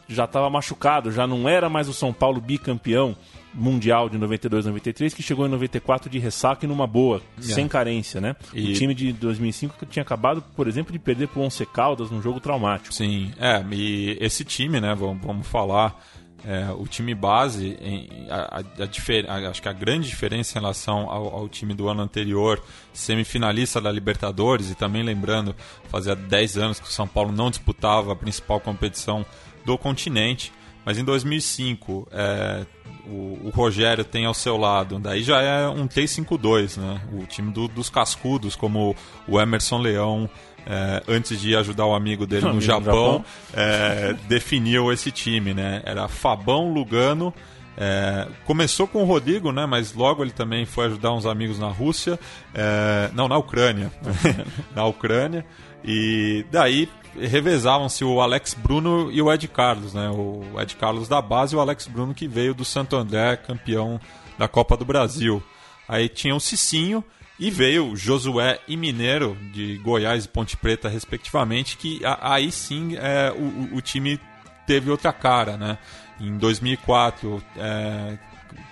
já estava machucado, já não era mais o São Paulo bicampeão mundial de 92, 93, que chegou em 94 de ressaca e numa boa, é. sem carência, né? E... O time de 2005 tinha acabado, por exemplo, de perder para o Once Caldas num jogo traumático. Sim, é, e esse time, né, vamos, vamos falar, é, o time base, em, a, a, a, acho que a grande diferença em relação ao, ao, time do ano anterior, semifinalista da Libertadores, e também lembrando, fazia 10 anos que o São Paulo não disputava a principal competição do continente, mas em 2005 é, o, o, Rogério tem ao seu lado, daí já é um T52, né? o time do, dos cascudos, como o Emerson Leão, é, antes de ajudar o amigo dele no, no Japão, Japão. É, definiu esse time, né? Era Fabão, Lugano, é, começou com o Rodrigo, né? Mas logo ele também foi ajudar uns amigos na Rússia, é, não na Ucrânia, na Ucrânia. E daí revezavam-se o Alex Bruno e o Ed Carlos, né? O Ed Carlos da base e o Alex Bruno que veio do Santo André, campeão da Copa do Brasil. Aí tinha o Cicinho e veio Josué e Mineiro de Goiás e Ponte Preta, respectivamente, que aí sim é, o, o time teve outra cara, né? Em 2004, é,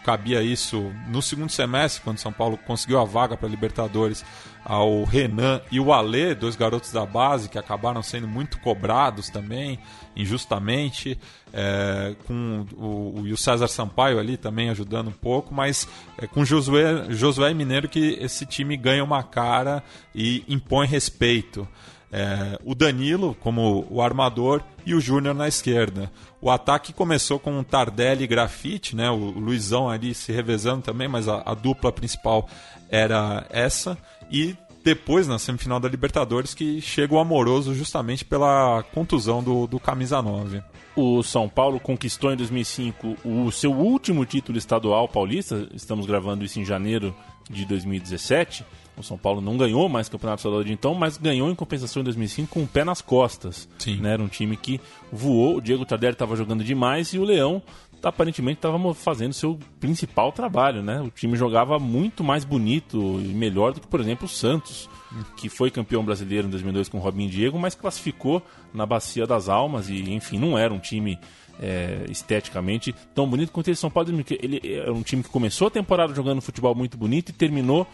cabia isso no segundo semestre, quando São Paulo conseguiu a vaga para Libertadores, ao Renan e o Alê, dois garotos da base que acabaram sendo muito cobrados também, injustamente, é, com o, o, e o César Sampaio ali também ajudando um pouco, mas é, com Josué, Josué Mineiro que esse time ganha uma cara e impõe respeito. É, o Danilo como o armador e o Júnior na esquerda. O ataque começou com o Tardelli e Grafite, né? o, Luizão ali se revezando também, mas a, a dupla principal era essa. E depois, na semifinal da Libertadores, que chega o Amoroso justamente pela contusão do, do Camisa 9. O São Paulo conquistou em 2005 o seu último título estadual paulista. Estamos gravando isso em janeiro de 2017. O São Paulo não ganhou mais campeonato estadual de então, mas ganhou em compensação em 2005 com o pé nas costas. Sim. Né? Era um time que voou, o Diego Tardelli estava jogando demais e o Leão aparentemente estava fazendo seu principal trabalho. Né? O time jogava muito mais bonito e melhor do que, por exemplo, o Santos, que foi campeão brasileiro em 2002 com o Robinho Diego, mas classificou na Bacia das Almas e, enfim, não era um time é, esteticamente tão bonito quanto ele São Paulo. Ele era um time que começou a temporada jogando futebol muito bonito e terminou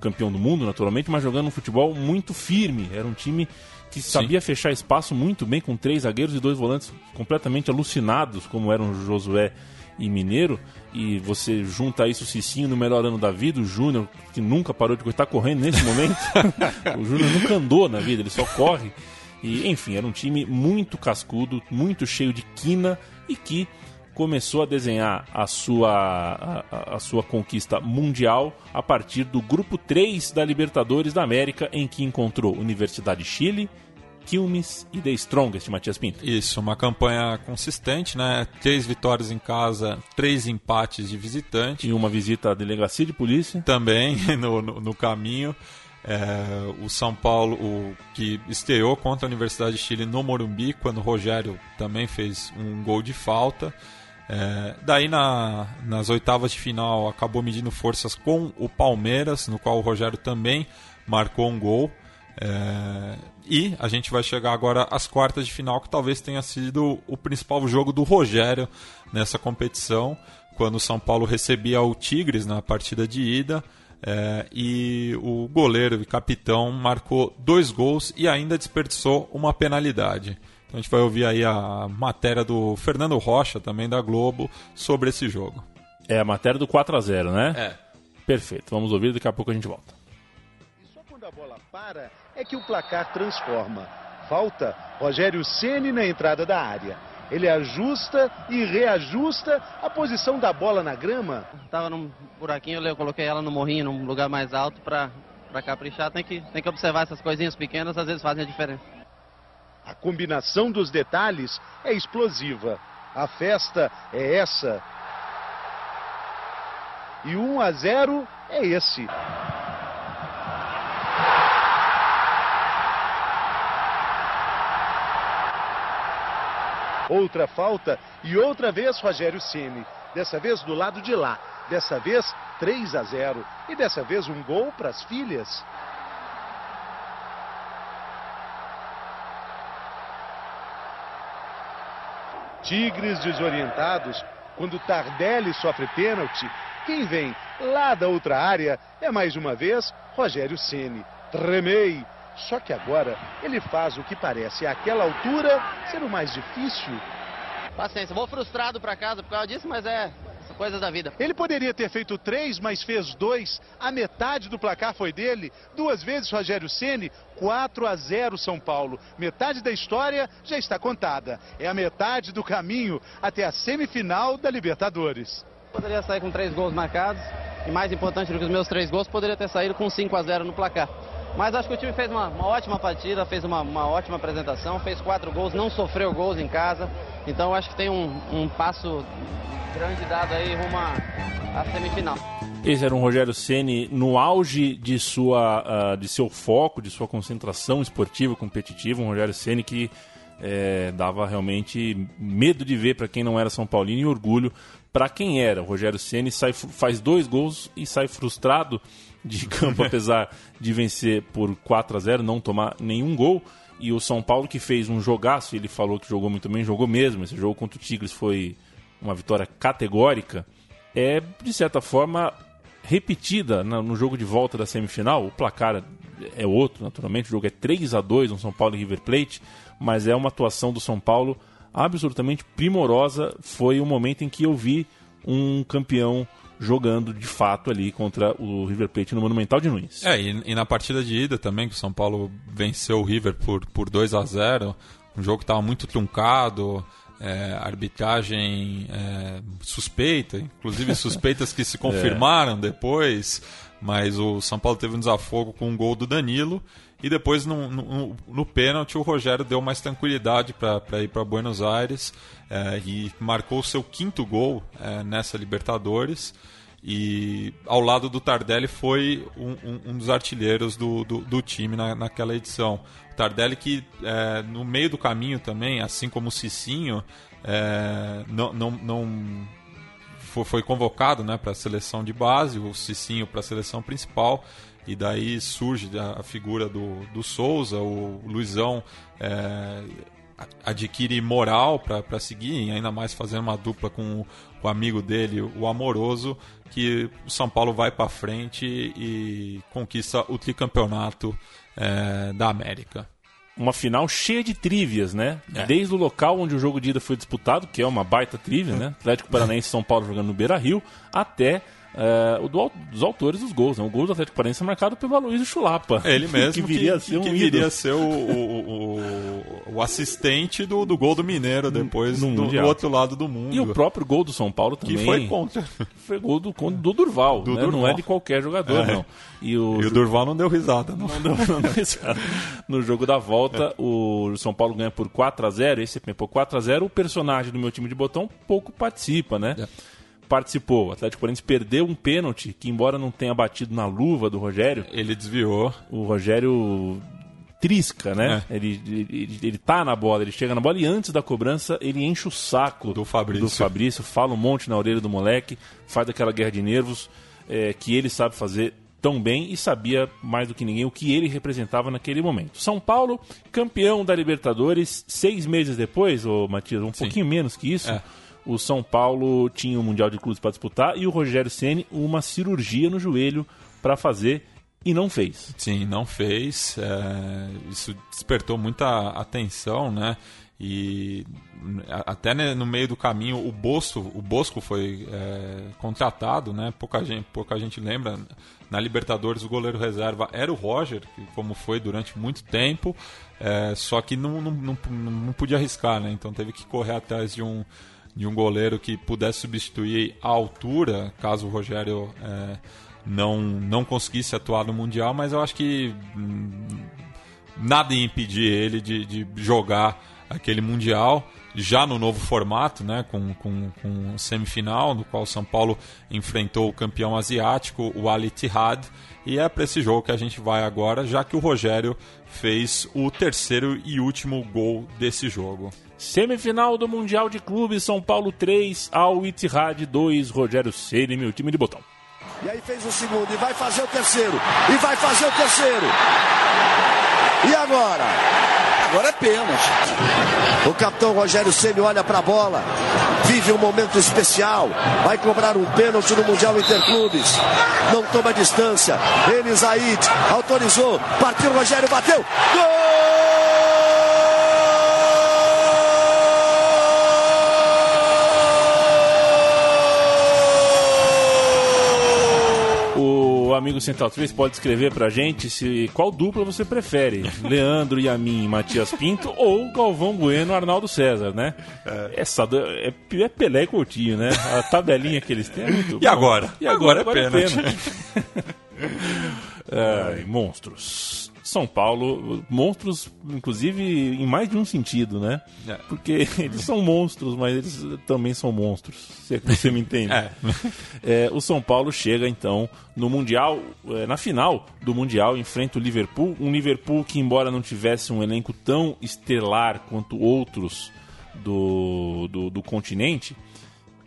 campeão do mundo, naturalmente, mas jogando um futebol muito firme. Era um time que Sim. sabia fechar espaço muito bem com três zagueiros e dois volantes completamente alucinados, como eram Josué e Mineiro. E você junta isso o Cicinho no melhor ano da vida, o Júnior, que nunca parou de estar correndo nesse momento. o Júnior nunca andou na vida, ele só corre. E, enfim, era um time muito cascudo, muito cheio de quina e que começou a desenhar a sua, a, a, sua conquista mundial a partir do grupo 3 da Libertadores da América, em que encontrou Universidade de Chile, Quilmes e The Strongest, Matias Pinto. Isso, uma campanha consistente, né? Três vitórias em casa, três empates de visitante. E uma visita à delegacia de polícia. Também no, no, no caminho. É, o São Paulo, o, que estreou contra a Universidade de Chile no Morumbi, quando o Rogério também fez um gol de falta. É, daí na, nas oitavas de final acabou medindo forças com o Palmeiras, no qual o Rogério também marcou um gol. É, e a gente vai chegar agora às quartas de final, que talvez tenha sido o principal jogo do Rogério nessa competição, quando o São Paulo recebia o Tigres na partida de ida. É, e o goleiro e capitão marcou dois gols e ainda desperdiçou uma penalidade. Então a gente vai ouvir aí a matéria do Fernando Rocha, também da Globo, sobre esse jogo. É a matéria do 4 a 0 né? É. Perfeito. Vamos ouvir, daqui a pouco a gente volta. E só quando a bola para é que o placar transforma. Falta Rogério Ceni na entrada da área. Ele ajusta e reajusta a posição da bola na grama. Tava num buraquinho, eu coloquei ela no morrinho, num lugar mais alto para caprichar. Tem que, tem que observar essas coisinhas pequenas, às vezes fazem a diferença. A combinação dos detalhes é explosiva. A festa é essa. E 1 a 0 é esse. Outra falta e outra vez Rogério Ceni. Dessa vez do lado de lá. Dessa vez 3 a 0 e dessa vez um gol para as filhas. Tigres desorientados, quando Tardelli sofre pênalti, quem vem lá da outra área é mais uma vez Rogério Ceni. Tremei, só que agora ele faz o que parece àquela altura ser o mais difícil. Paciência, vou frustrado para casa por causa disso, mas é coisas da vida. Ele poderia ter feito três, mas fez dois. A metade do placar foi dele. Duas vezes Rogério Ceni, 4 a 0 São Paulo. Metade da história já está contada. É a metade do caminho até a semifinal da Libertadores. Poderia sair com três gols marcados. E mais importante do que os meus três gols, poderia ter saído com 5 a 0 no placar. Mas acho que o time fez uma, uma ótima partida, fez uma, uma, ótima apresentação, fez quatro gols, não sofreu gols em casa. Então acho que tem um, um passo grande dado aí rumo à semifinal. Esse era um Rogério Ceni no auge de sua uh, de seu foco, de sua concentração esportiva competitiva, um Rogério Ceni que é, dava realmente medo de ver para quem não era São Paulino e orgulho para quem era. O Rogério Ceni sai, faz dois gols e sai frustrado de campo, apesar de vencer por 4 a 0, não tomar nenhum gol. E o São Paulo que fez um jogaço, ele falou que jogou muito bem, jogou mesmo. Esse jogo contra o Tigres foi uma vitória categórica, é de certa forma repetida no jogo de volta da semifinal. O placar é outro, naturalmente, o jogo é 3 a 2 no São Paulo e River Plate, mas é uma atuação do São Paulo absolutamente primorosa. Foi o momento em que eu vi um campeão jogando de fato ali contra o River Plate no Monumental de Nunes. É, e, e na partida de ida também, que o São Paulo venceu o River por, por 2 a 0 um jogo que estava muito truncado, é, arbitragem é, suspeita, inclusive suspeitas que se é. confirmaram é. depois, mas o São Paulo teve um desafogo com um gol do Danilo e depois no, no, no pênalti o Rogério deu mais tranquilidade para ir para Buenos Aires é, e marcou o seu quinto gol é, nessa Libertadores e ao lado do Tardelli foi um, um, um dos artilheiros do, do, do time na, naquela edição. O Tardelli que é, no meio do caminho também, assim como o Cicinho, não, não, não foi, foi, convocado né, para a seleção de base, o Cicinho para a seleção principal. E daí surge a, figura do, do Souza, o Luizão é, adquire moral para seguir, ainda mais fazendo uma dupla com o amigo dele, o Amoroso, que o São Paulo vai para frente e conquista o tricampeonato é, da América. Uma final cheia de trivias, né? É. Desde o local onde o jogo de ida foi disputado, que é uma baita trivia, né? Atlético Paranaense e São Paulo jogando no Beira Rio, até é, o do, dos autores dos gols. Né? O gol do Atlético Paranaense é marcado pelo Aloysio Chulapa. É ele mesmo que, que viria a ser, um que viria ser o, o, o, o, assistente do, do gol do Mineiro depois no, do, do, outro lado do mundo. E o próprio gol do São Paulo também. Que foi contra. Foi gol do, do Durval, do né? Durval. não é de qualquer jogador, é. não. E o, e o Durval não deu risada. Não, não, deu, não deu risada. No jogo da volta, é. o São Paulo ganha por 4 a 0 esse por 4 a 0 O personagem do meu time de botão pouco participa, né? É participou. O Atlético Paranaense perdeu um pênalti que, embora não tenha batido na luva do Rogério, ele desviou. O Rogério trisca, né? É. Ele, ele, ele tá na bola, ele chega na bola e antes da cobrança ele enche o saco do Fabrício, do Fabrício fala um monte na orelha do moleque, faz aquela guerra de nervos é, que ele sabe fazer tão bem e sabia mais do que ninguém o que ele representava naquele momento. São Paulo, campeão da Libertadores, seis meses depois, ô Matias, um Sim. pouquinho menos que isso. É o São Paulo tinha o um Mundial de Clubes para disputar e o Rogério Ceni uma cirurgia no joelho para fazer e não fez. Sim, não fez. É, isso despertou muita atenção, né? E até no meio do caminho o Bosco, o Bosco foi é, contratado, né? Pouca gente, pouca gente lembra. Na Libertadores o goleiro reserva era o Roger, como foi durante muito tempo, é, só que não, não, não, não podia arriscar, né? Então teve que correr atrás de um de um goleiro que pudesse substituir a altura, caso o Rogério é, não, não conseguisse atuar no Mundial, mas eu acho que hum, nada ia impedir ele de, de jogar aquele Mundial já no novo formato, né, com, com, com semifinal, no qual São Paulo enfrentou o campeão asiático, o Al Ittihad, e é para esse jogo que a gente vai agora, já que o Rogério fez o terceiro e último gol desse jogo. Semifinal do Mundial de Clubes, São Paulo 3, Al Ittihad 2, Rogério Ceni, meu time de botão. E aí fez o segundo, e vai fazer o terceiro, e vai fazer o terceiro. E agora? Agora é pênalti. O capitão Rogério Ceni olha para a bola, vive um momento especial, vai cobrar um pênalti no Mundial Interclubes. Não toma distância. Elisaid autorizou, partiu Rogério, bateu. Gol! O amigo Central 3 pode escrever pra gente se qual dupla você prefere: Leandro Yamin e Matias Pinto ou Galvão Bueno Arnaldo César, né? Essa do- é, é Pelé e Coutinho, né? A tabelinha que eles têm é muito E bom. agora? E agora, Agora é agora é pênalti. Ai, monstros. São Paulo, monstros, inclusive, em mais de um sentido, né? É. Porque eles são monstros, mas eles também são monstros, se é que você me entende. É. É, o São Paulo chega, então, no Mundial, é, na final do Mundial, enfrenta o Liverpool. Um Liverpool que, embora não tivesse um elenco tão estelar quanto outros do, do, do continente,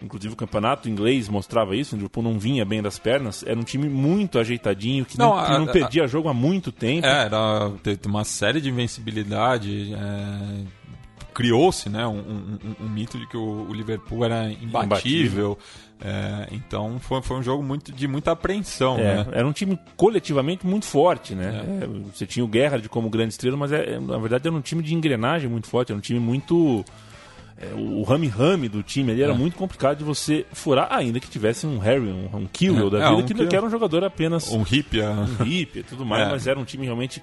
Inclusive o campeonato inglês mostrava isso, o Liverpool não vinha bem das pernas. Era um time muito ajeitadinho, que não, Não, a- não a- perdia jogo há muito tempo. É, era, uma série de invencibilidade. é, Criou-se né, um, um- um- um mito de que o, o Liverpool era imbatível. Imbatível. é, então foi, foi um jogo muito, de muita apreensão. É, né? Era um time coletivamente muito forte, né? É, você tinha o Gerrard como grande estrela, mas é, é, na verdade era um time de engrenagem muito forte, era um time muito. É, o rame-rame do time ali era É. muito complicado de você furar, ainda que tivesse um Harry, um, um É, da é, vida, um que, que era um jogador apenas. Um hippie. Um hippie e tudo mais, É. mas era um time realmente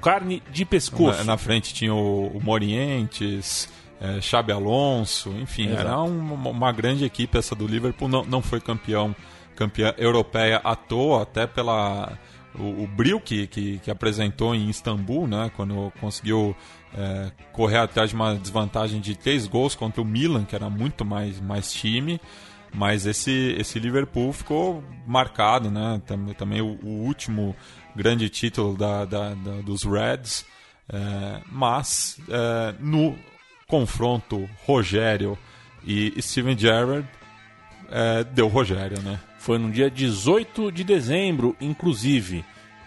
carne de pescoço. Na, na frente tinha o, o Morientes, é, Xabi Alonso, enfim, Exato. era uma, uma grande equipe essa do Liverpool. Não, não foi campeão, campeã europeia à toa, até pela o, o brilho que, que, que apresentou em Istambul, né, quando conseguiu é, correr atrás de uma desvantagem de três gols contra o Milan, que era muito mais, mais time. Mas esse, esse Liverpool ficou marcado, né? Também, também o, o último grande título da, da- da- dos Reds. É, mas é, no confronto Rogério e Steven Gerrard, é, deu Rogério, né? Foi no dia 18 de dezembro, inclusive,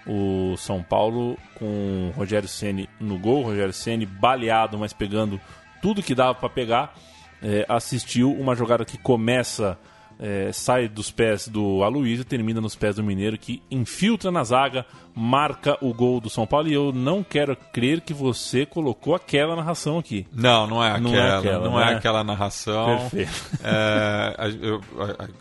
o São Paulo com Rogério Ceni no gol, Rogério Ceni baleado, mas pegando tudo que dava para pegar, é, assistiu uma jogada que começa, é, sai dos pés do Aloysio e termina nos pés do Mineiro, que infiltra na zaga, marca o gol do São Paulo. E eu não quero crer que você colocou aquela narração aqui. Não, não é aquela, Não não é é aquela, aquela, né? narração. Perfeito. É, eu-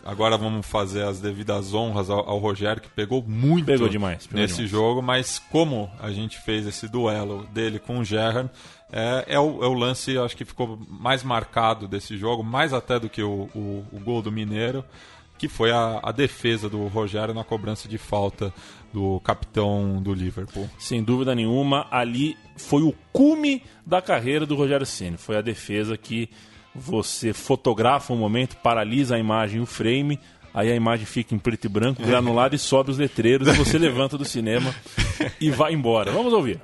agora vamos fazer as devidas honras ao, ao Rogério, que pegou muito Pegou demais, pegou nesse demais. jogo, mas como a gente fez esse duelo dele com o Gerrard, é, é o, é o lance, acho que ficou mais marcado desse jogo, mais até do que o, o- o gol do Mineiro, que foi a, a defesa do Rogério na cobrança de falta do capitão do Liverpool. Sem dúvida nenhuma, ali foi o cume da carreira do Rogério Ceni. Foi a defesa que você fotografa um momento, paralisa a imagem, o frame, aí a imagem fica em preto e branco, granulado e sobe os letreiros e você levanta do cinema e vai embora. Vamos ouvir.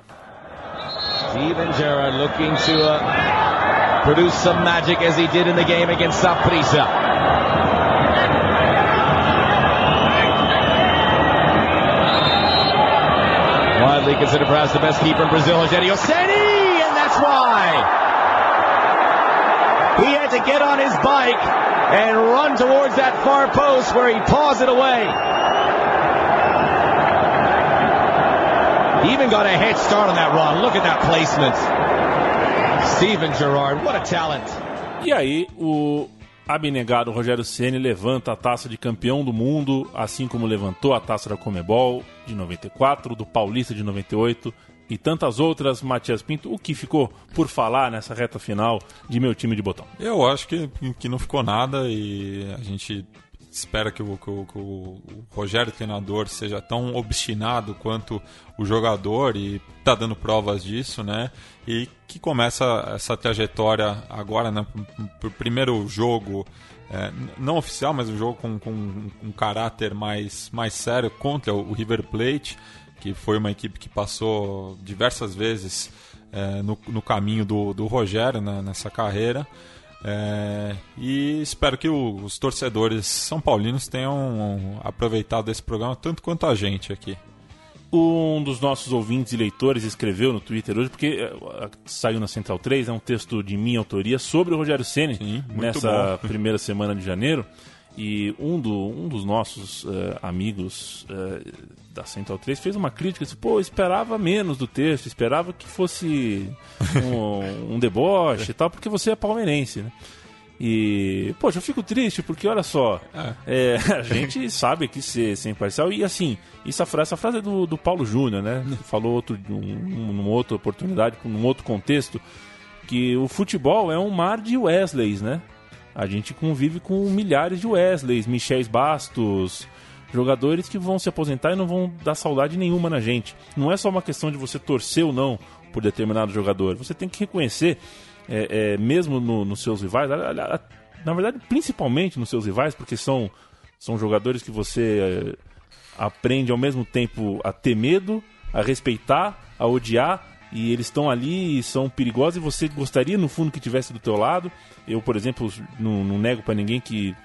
Steven Gerrard looking to uh, produce some magic as he did in the game against Saprissa. Widely considered perhaps the best keeper in Brazil, Rogério Ceni, and that's why he had to get on his bike and run towards that far post where he paws it away. He even got a head start on that run. Look at that placement. Steven Gerrard, what a talent. E aí, o abnegado Rogério Ceni levanta a taça de campeão do mundo, assim como levantou a taça da Comebol de 94, do Paulista de 98 e tantas outras, Matias Pinto. O que ficou por falar nessa reta final de meu time de botão? Eu acho que, que não ficou nada e a gente espera que o, que o- que o Rogério treinador seja tão obstinado quanto o jogador e está dando provas disso, né? E que começa essa trajetória agora, né? Pro primeiro jogo, é, não oficial, mas um jogo com, com um caráter mais, mais sério contra o River Plate, que foi uma equipe que passou diversas vezes é, no, no caminho do, do Rogério né, nessa carreira. É, e espero que o, os torcedores são paulinos tenham aproveitado esse programa tanto quanto a gente aqui. Um dos nossos ouvintes e leitores escreveu no Twitter hoje, porque eh, saiu na Central 3, é um texto de minha autoria sobre o Rogério Ceni nessa bom. primeira semana de janeiro. E um, do, um dos nossos eh, amigos eh, da Central 3 fez uma crítica, disse, pô, esperava menos do texto, esperava que fosse um, um deboche e tal, porque você é palmeirense, né? E, poxa, eu fico triste porque, olha só, é, a gente sabe aqui ser, ser imparcial e, assim, essa frase, essa frase é do, do Paulo Júnior, né? Falou outro, um, numa outra oportunidade, num outro contexto, que o futebol é um mar de Wesleys, né? A gente convive com milhares de Wesleys, Michels Bastos, jogadores que vão se aposentar e não vão dar saudade nenhuma na gente. Não é só uma questão de você torcer ou não por determinado jogador. Você tem que reconhecer, é, é, mesmo no- nos seus rivais, na verdade, principalmente nos seus rivais, porque são, são jogadores que você é, aprende ao mesmo tempo a ter medo, a respeitar, a odiar, e eles estão ali e são perigosos e você gostaria no fundo que tivesse do teu lado. Eu, por exemplo, não, não nego para ninguém que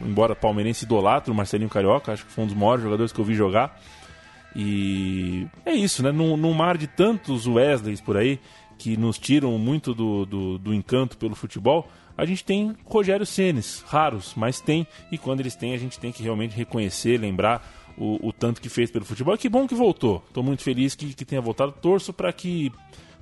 embora palmeirense idolatra o Marcelinho Carioca, acho que foi um dos maiores jogadores que eu vi jogar. E é isso, né? Num, num mar de tantos Wesleys por aí que nos tiram muito do, do, do encanto pelo futebol, a gente tem Rogério Senes, raros, mas tem. E quando eles têm, a gente tem que realmente reconhecer, lembrar o, o tanto que fez pelo futebol. E que bom que voltou. Estou muito feliz que, que tenha voltado. Torço para que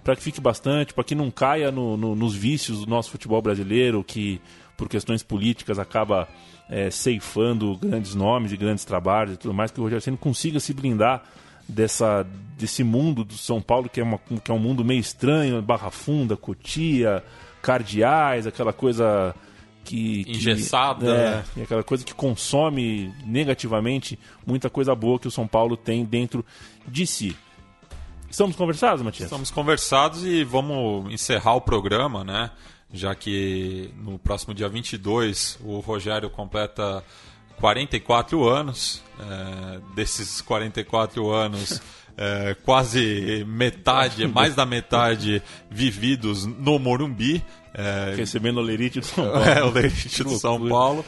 para que fique bastante, para que não caia no- no- nos vícios do nosso futebol brasileiro, que por questões políticas acaba é, ceifando grandes nomes e grandes trabalhos e tudo mais, que o Rogério Ceni consiga se blindar dessa, desse mundo do São Paulo, que é, uma, que é um mundo meio estranho, Barra Funda, Cotia, Cardeais, aquela coisa que... que- Engessada, é, né? e aquela coisa que consome negativamente muita coisa boa que o São Paulo tem dentro de si. Estamos conversados, Matias? Estamos conversados e vamos encerrar o programa, né? Já que no próximo dia 22 o Rogério completa 44 anos. É, desses 44 anos, é, quase metade, mais da metade vividos no Morumbi. É, Recebendo o Lerite do São Paulo. É, o Lerite do São. Paulo.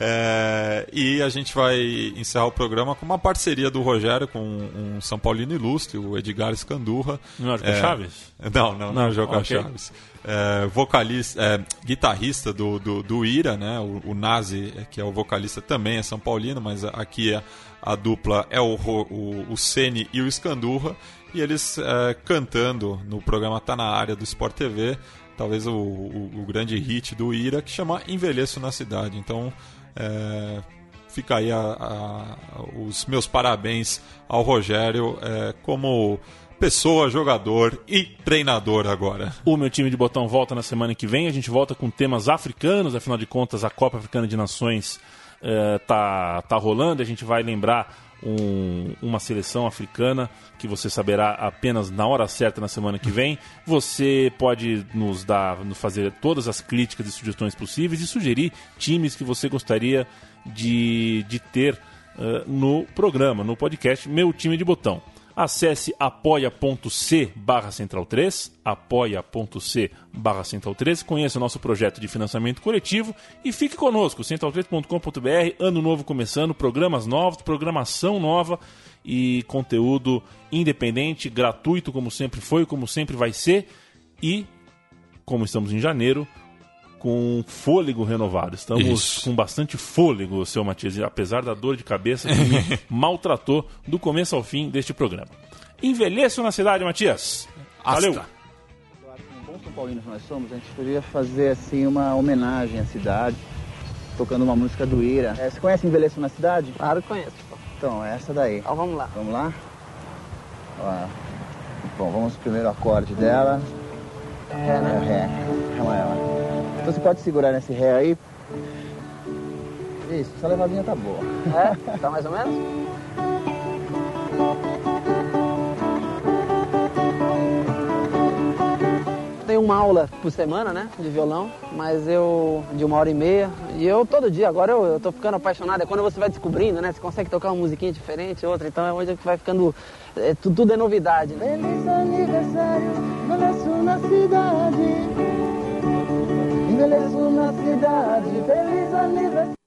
É, e a gente vai encerrar o programa com uma parceria do Rogério com um São Paulino ilustre, o Edgar Escandurra. Não é o Joca É, Chaves? Não, não, não, Não, é o Joca ok. Chaves. É, vocalista, é, guitarrista do, do, do Ira, né? O, o Nazi, é, que é o vocalista, também é São Paulino, mas aqui a, a dupla é o, o, o Sene e o Escandurra. E eles é, cantando no programa Tá na Área do Sport TV, talvez o, o, o grande hit do Ira, que chama Envelheço na Cidade. Então, é, fica aí a- a- os meus parabéns ao Rogério é, como pessoa, jogador e treinador agora. O meu time de botão volta na semana que vem. A gente volta com temas africanos, afinal de contas, a Copa Africana de Nações eh, tá, tá rolando. A gente vai lembrar um- uma seleção africana que você saberá apenas na hora certa na semana que vem. Você pode nos dar, nos fazer todas as críticas e sugestões possíveis e sugerir times que você gostaria de, de ter eh, no programa, no podcast Meu Time de Botão. Acesse apoia.c barra central 3, apoia.c barra central 3, conheça o nosso projeto de financiamento coletivo e fique conosco, central3.com.br, ano novo começando, programas novos, programação nova e conteúdo independente, gratuito como sempre foi, como sempre vai ser. E, como estamos em janeiro, com fôlego renovado. Estamos Isso. com bastante fôlego, seu Matias, apesar da dor de cabeça que me maltratou do começo ao fim deste programa. Envelheço na cidade, Matias. Valeu. Asta. São Paulinos que nós somos, a gente poderia fazer assim uma homenagem à cidade, tocando uma música do Ira. É, você conhece Envelheço na Cidade? Claro que conheço. Então, é essa daí. Então vamos lá. Vamos lá? Ó, Bom, vamos pro primeiro acorde dela. Ré, né? É, Ré. Ré maior. Então você pode segurar nesse Ré aí. Isso, essa levadinha tá boa. É? Tá mais ou menos? Tenho uma aula por semana, né, de violão, mas eu, de uma hora e meia, e eu todo dia, agora eu, eu tô ficando apaixonado, é quando você vai descobrindo, né, você consegue tocar uma musiquinha diferente, outra, então é onde vai ficando, é, tu- tudo é novidade, né? Feliz aniversário, envelheço na cidade. Envelheço felicidade, feliz aniversário.